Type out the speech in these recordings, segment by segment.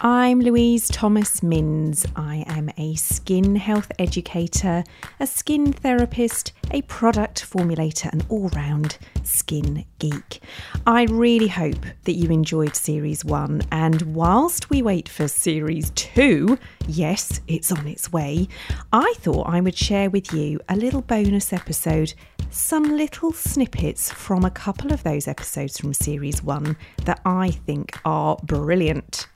I'm Louise Thomas Minns. I am a skin health educator, a skin therapist, a product formulator, and all round skin geek. I really hope that you enjoyed series one, and whilst we wait for series two, yes, it's on its way, I thought I would share with you a little bonus episode, some little snippets from a couple of those episodes from series one that I think are brilliant.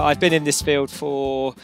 But I've been in this field for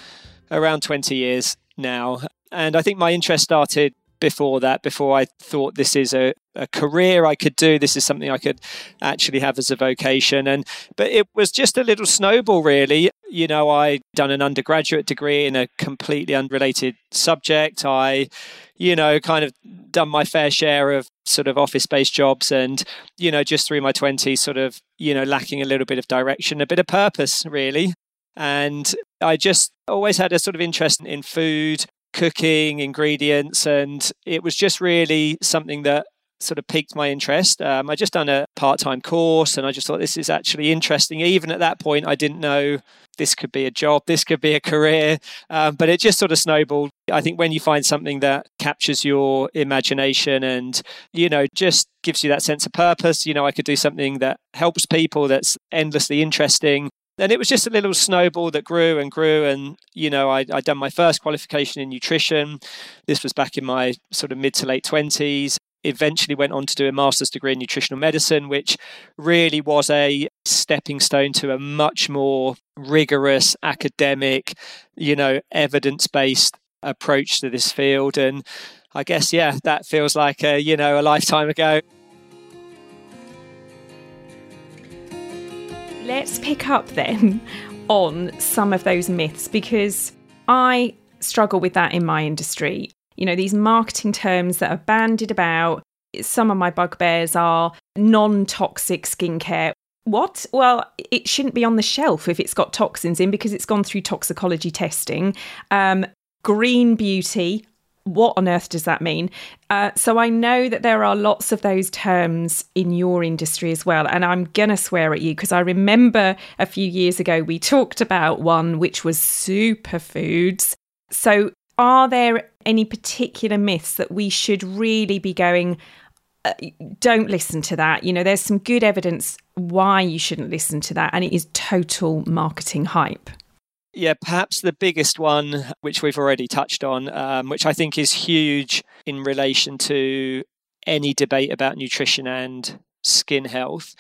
around 20 years now. And I think my interest started before that, before I thought this is a, a career I could do. This is something I could actually have as a vocation. And but it was just a little snowball really. You know, I done an undergraduate degree in a completely unrelated subject. I, you know, kind of done my fair share of sort of office based jobs and, you know, just through my 20s, sort of, you know, lacking a little bit of direction, a bit of purpose, really. And I just always had a sort of interest in food, cooking, ingredients, and it was just really something that sort of piqued my interest. Um, I just done a part-time course, and I just thought this is actually interesting. Even at that point, I didn't know this could be a job, this could be a career, um, but it just sort of snowballed. I think when you find something that captures your imagination and you know just gives you that sense of purpose, you know, I could do something that helps people, that's endlessly interesting and it was just a little snowball that grew and grew. And you know I, i'd done my first qualification in nutrition. This was back in my sort of mid to late 20s eventually went on to do a master's degree in nutritional medicine which really was a stepping stone to a much more rigorous academic you know evidence-based approach to this field. And i guess yeah that feels like a you know a lifetime ago Let's pick up then on some of those myths because I struggle with that in my industry. You know, these marketing terms that are bandied about. Some of my bugbears are non toxic skincare. What? Well, it shouldn't be on the shelf if it's got toxins in because it's gone through toxicology testing. Um, green beauty, what on earth does that mean? Uh, so I know that there are lots of those terms in your industry as well. And I'm going to swear at you because I remember a few years ago we talked about one which was superfoods. So are there any particular myths that we should really be going, uh, don't listen to that? You know, there's some good evidence why you shouldn't listen to that. And it is total marketing hype. Yeah, perhaps the biggest one, which we've already touched on, um, which I think is huge in relation to any debate about nutrition and skin health,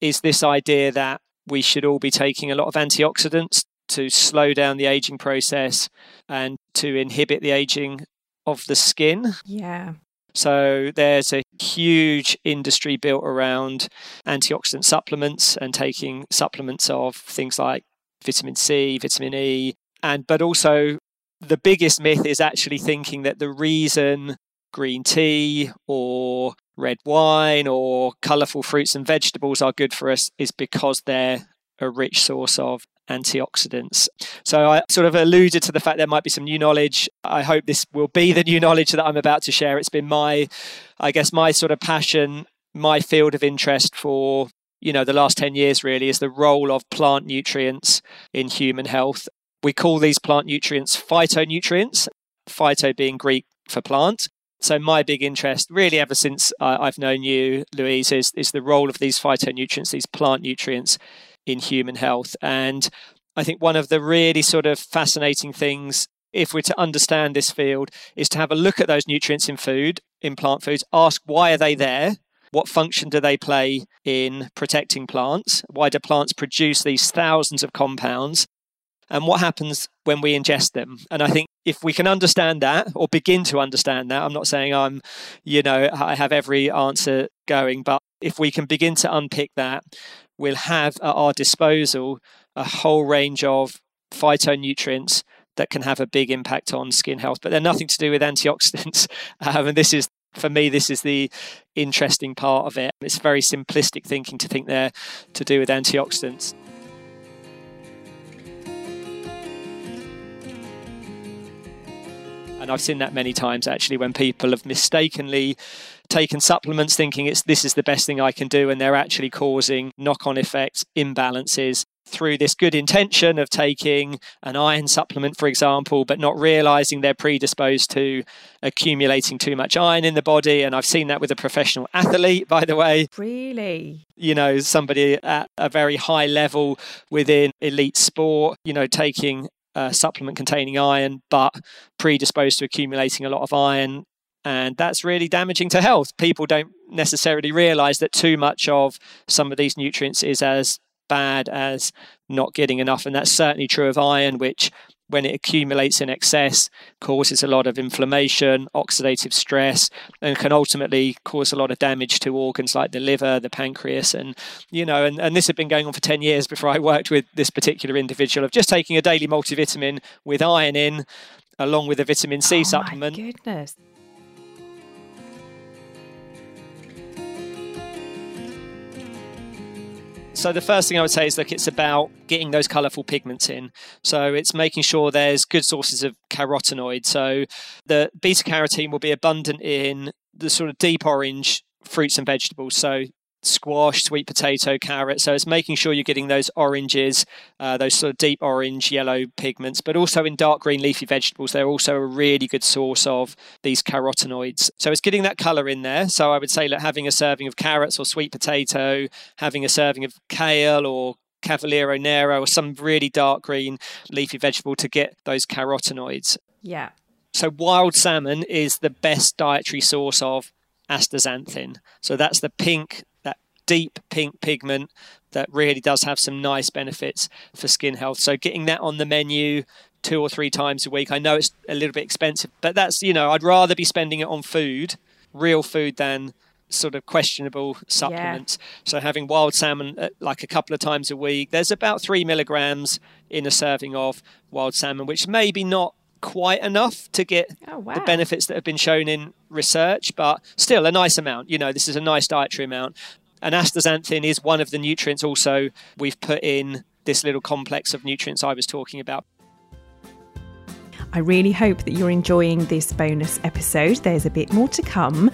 is this idea that we should all be taking a lot of antioxidants to slow down the aging process and to inhibit the aging of the skin. Yeah. So there's a huge industry built around antioxidant supplements and taking supplements of things like vitamin C, vitamin E, and but also the biggest myth is actually thinking that the reason green tea or red wine or colorful fruits and vegetables are good for us is because they're a rich source of antioxidants. So I sort of alluded to the fact there might be some new knowledge. I hope this will be the new knowledge that I'm about to share. It's been my, I guess, my sort of passion, my field of interest for you know the last 10 years really is the role of plant nutrients in human health. We call these plant nutrients phytonutrients phyto being greek for plant. So my big interest really ever since uh, i've known you louise is, is the role of these phytonutrients these plant nutrients in human health. And i think one of the really sort of fascinating things if we're to understand this field is to have a look at those nutrients in food in plant foods ask why are they there what function do they play in protecting plants? Why do plants produce these thousands of compounds? And what happens when we ingest them? And I think if we can understand that or begin to understand that, I'm not saying I'm, you know, I have every answer going, but if we can begin to unpick that, we'll have at our disposal a whole range of phytonutrients that can have a big impact on skin health, but they're nothing to do with antioxidants. Um, and this is, for me, this is the interesting part of it. It's very simplistic thinking to think they're to do with antioxidants. And I've seen that many times actually when people have mistakenly taken supplements thinking it's this is the best thing I can do and they're actually causing knock-on effects, imbalances through this good intention of taking an iron supplement, for example, but not realizing they're predisposed to accumulating too much iron in the body. And I've seen that with a professional athlete, by the way. Really? You know, somebody at a very high level within elite sport, you know, taking a supplement containing iron, but predisposed to accumulating a lot of iron and that's really damaging to health. People don't necessarily realize that too much of some of these nutrients is as bad as not getting enough. And that's certainly true of iron, which when it accumulates in excess causes a lot of inflammation, oxidative stress, and can ultimately cause a lot of damage to organs like the liver, the pancreas, and you know, and, and this had been going on for 10 years before I worked with this particular individual of just taking a daily multivitamin with iron in along with a vitamin C oh supplement. goodness. So the first thing I would say is look, it's about getting those colourful pigments in. So it's making sure there's good sources of carotenoid. So the beta carotene will be abundant in the sort of deep orange fruits and vegetables. So squash, sweet potato, carrot. So it's making sure you're getting those oranges, uh, those sort of deep orange, yellow pigments, but also in dark green leafy vegetables, they're also a really good source of these carotenoids. So it's getting that color in there. So I would say like having a serving of carrots or sweet potato, having a serving of kale or Cavolo Nero or some really dark green leafy vegetable to get those carotenoids. Yeah. So wild salmon is the best dietary source of astaxanthin. So that's the pink deep pink pigment that really does have some nice benefits for skin health. So getting that on the menu two or three times a week. I know it's a little bit expensive, but that's, you know, I'd rather be spending it on food, real food than sort of questionable supplements. Yeah. So having wild salmon uh, like a couple of times a week, there's about 3 milligrams in a serving of wild salmon, which maybe not quite enough to get oh, wow. the benefits that have been shown in research, but still a nice amount. You know, this is a nice dietary amount. And astaxanthin is one of the nutrients also we've put in this little complex of nutrients I was talking about. I really hope that you're enjoying this bonus episode. There's a bit more to come.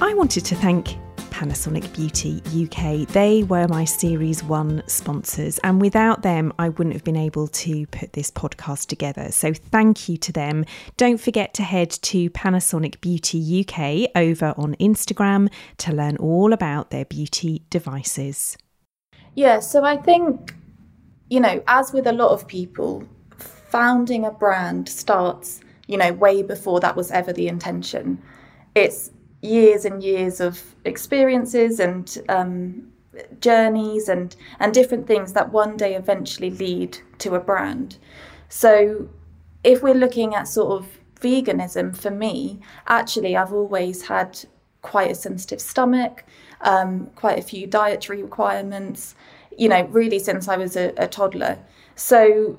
I wanted to thank Panasonic Beauty UK. They were my Series 1 sponsors, and without them, I wouldn't have been able to put this podcast together. So, thank you to them. Don't forget to head to Panasonic Beauty UK over on Instagram to learn all about their beauty devices. Yeah, so I think, you know, as with a lot of people, founding a brand starts, you know, way before that was ever the intention. It's years and years of experiences and um, journeys and and different things that one day eventually lead to a brand. So if we're looking at sort of veganism for me, actually I've always had quite a sensitive stomach, um, quite a few dietary requirements, you know, really since I was a, a toddler. So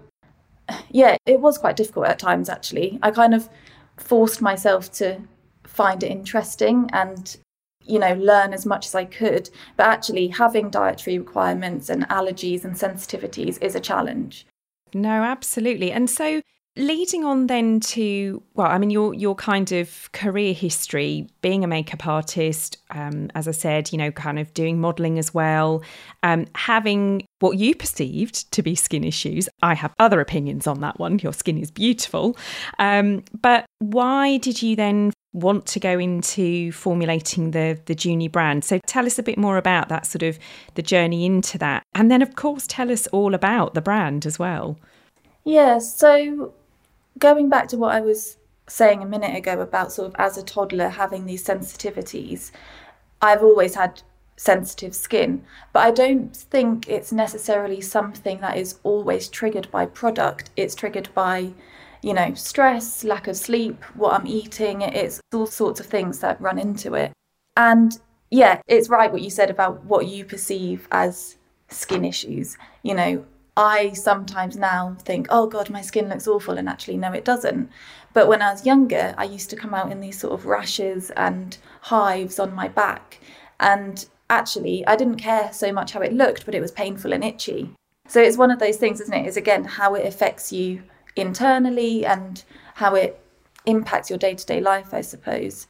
yeah, it was quite difficult at times actually. I kind of forced myself to find it interesting and you know learn as much as I could. But actually having dietary requirements and allergies and sensitivities is a challenge. No absolutely. And so leading on then to well i mean your your kind of career history being a makeup artist um, as i said you know kind of doing modeling as well um, having what you perceived to be skin issues. I have other opinions on that one. Your skin is beautiful. Um, but why did you then want to go into formulating the the Juni brand. So tell us a bit more about that sort of the journey into that. And then of course tell us all about the brand as well. Yeah so going back to what I was saying a minute ago about sort of as a toddler having these sensitivities, I've always had sensitive skin, but I don't think it's necessarily something that is always triggered by product. It's triggered by, you know, stress, lack of sleep, what I'm eating. It's all sorts of things that run into it. And yeah, it's right what you said about what you perceive as skin issues. You know, I sometimes now think, oh God, my skin looks awful, and actually, no, it doesn't. But when I was younger, I used to come out in these sort of rashes and hives on my back. And actually, I didn't care so much how it looked, but it was painful and itchy. So it's one of those things, isn't it? Is again how it affects you internally and how it impacts your day to day life, I suppose.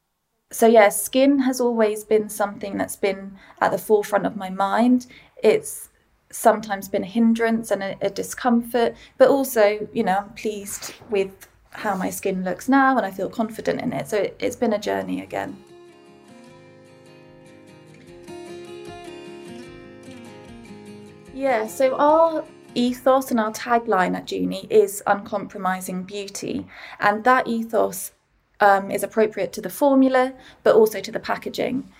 So, yeah, skin has always been something that's been at the forefront of my mind. It's sometimes been a hindrance and a, a discomfort, but also, you know, I'm pleased with how my skin looks now and I feel confident in it. So, it, it's been a journey again. Yeah, so our ethos and our tagline at Juni is uncompromising beauty, and that ethos um, is appropriate to the formula, but also to the packaging.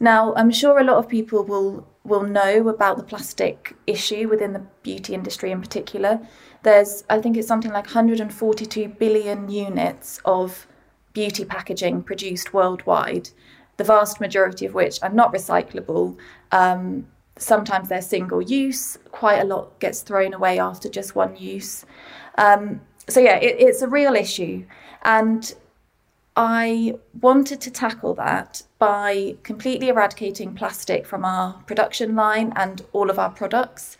Now, I'm sure a lot of people will will know about the plastic issue within the beauty industry in particular. There's, I think it's something like 142 billion units of beauty packaging produced worldwide, the vast majority of which are not recyclable. Um, sometimes they're single use, quite a lot gets thrown away after just one use. Um, so, yeah, it, it's a real issue. And I wanted to tackle that by completely eradicating plastic from our production line and all of our products.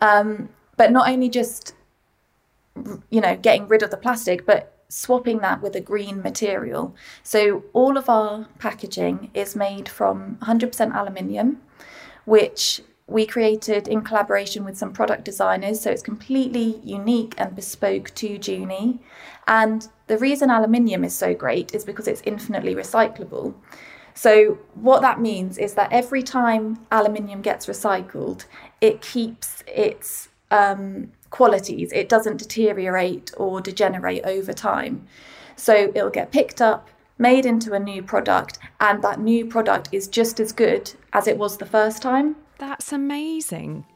Um, but not only just, you know, getting rid of the plastic, but swapping that with a green material. So all of our packaging is made from 100% aluminium, which we created in collaboration with some product designers. So it's completely unique and bespoke to Juni. And the reason aluminium is so great is because it's infinitely recyclable. So, what that means is that every time aluminium gets recycled, it keeps its um, qualities, it doesn't deteriorate or degenerate over time. So, it'll get picked up, made into a new product, and that new product is just as good as it was the first time. That's amazing.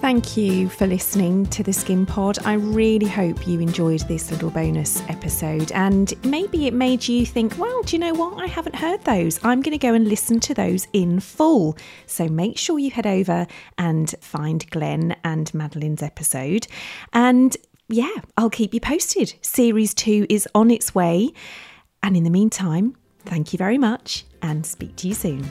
Thank you for listening to the Skin Pod. I really hope you enjoyed this little bonus episode and maybe it made you think, well, do you know what? I haven't heard those. I'm going to go and listen to those in full. So make sure you head over and find Glen and Madeleine's episode. And yeah, I'll keep you posted. Series two is on its way. And in the meantime, thank you very much and speak to you soon.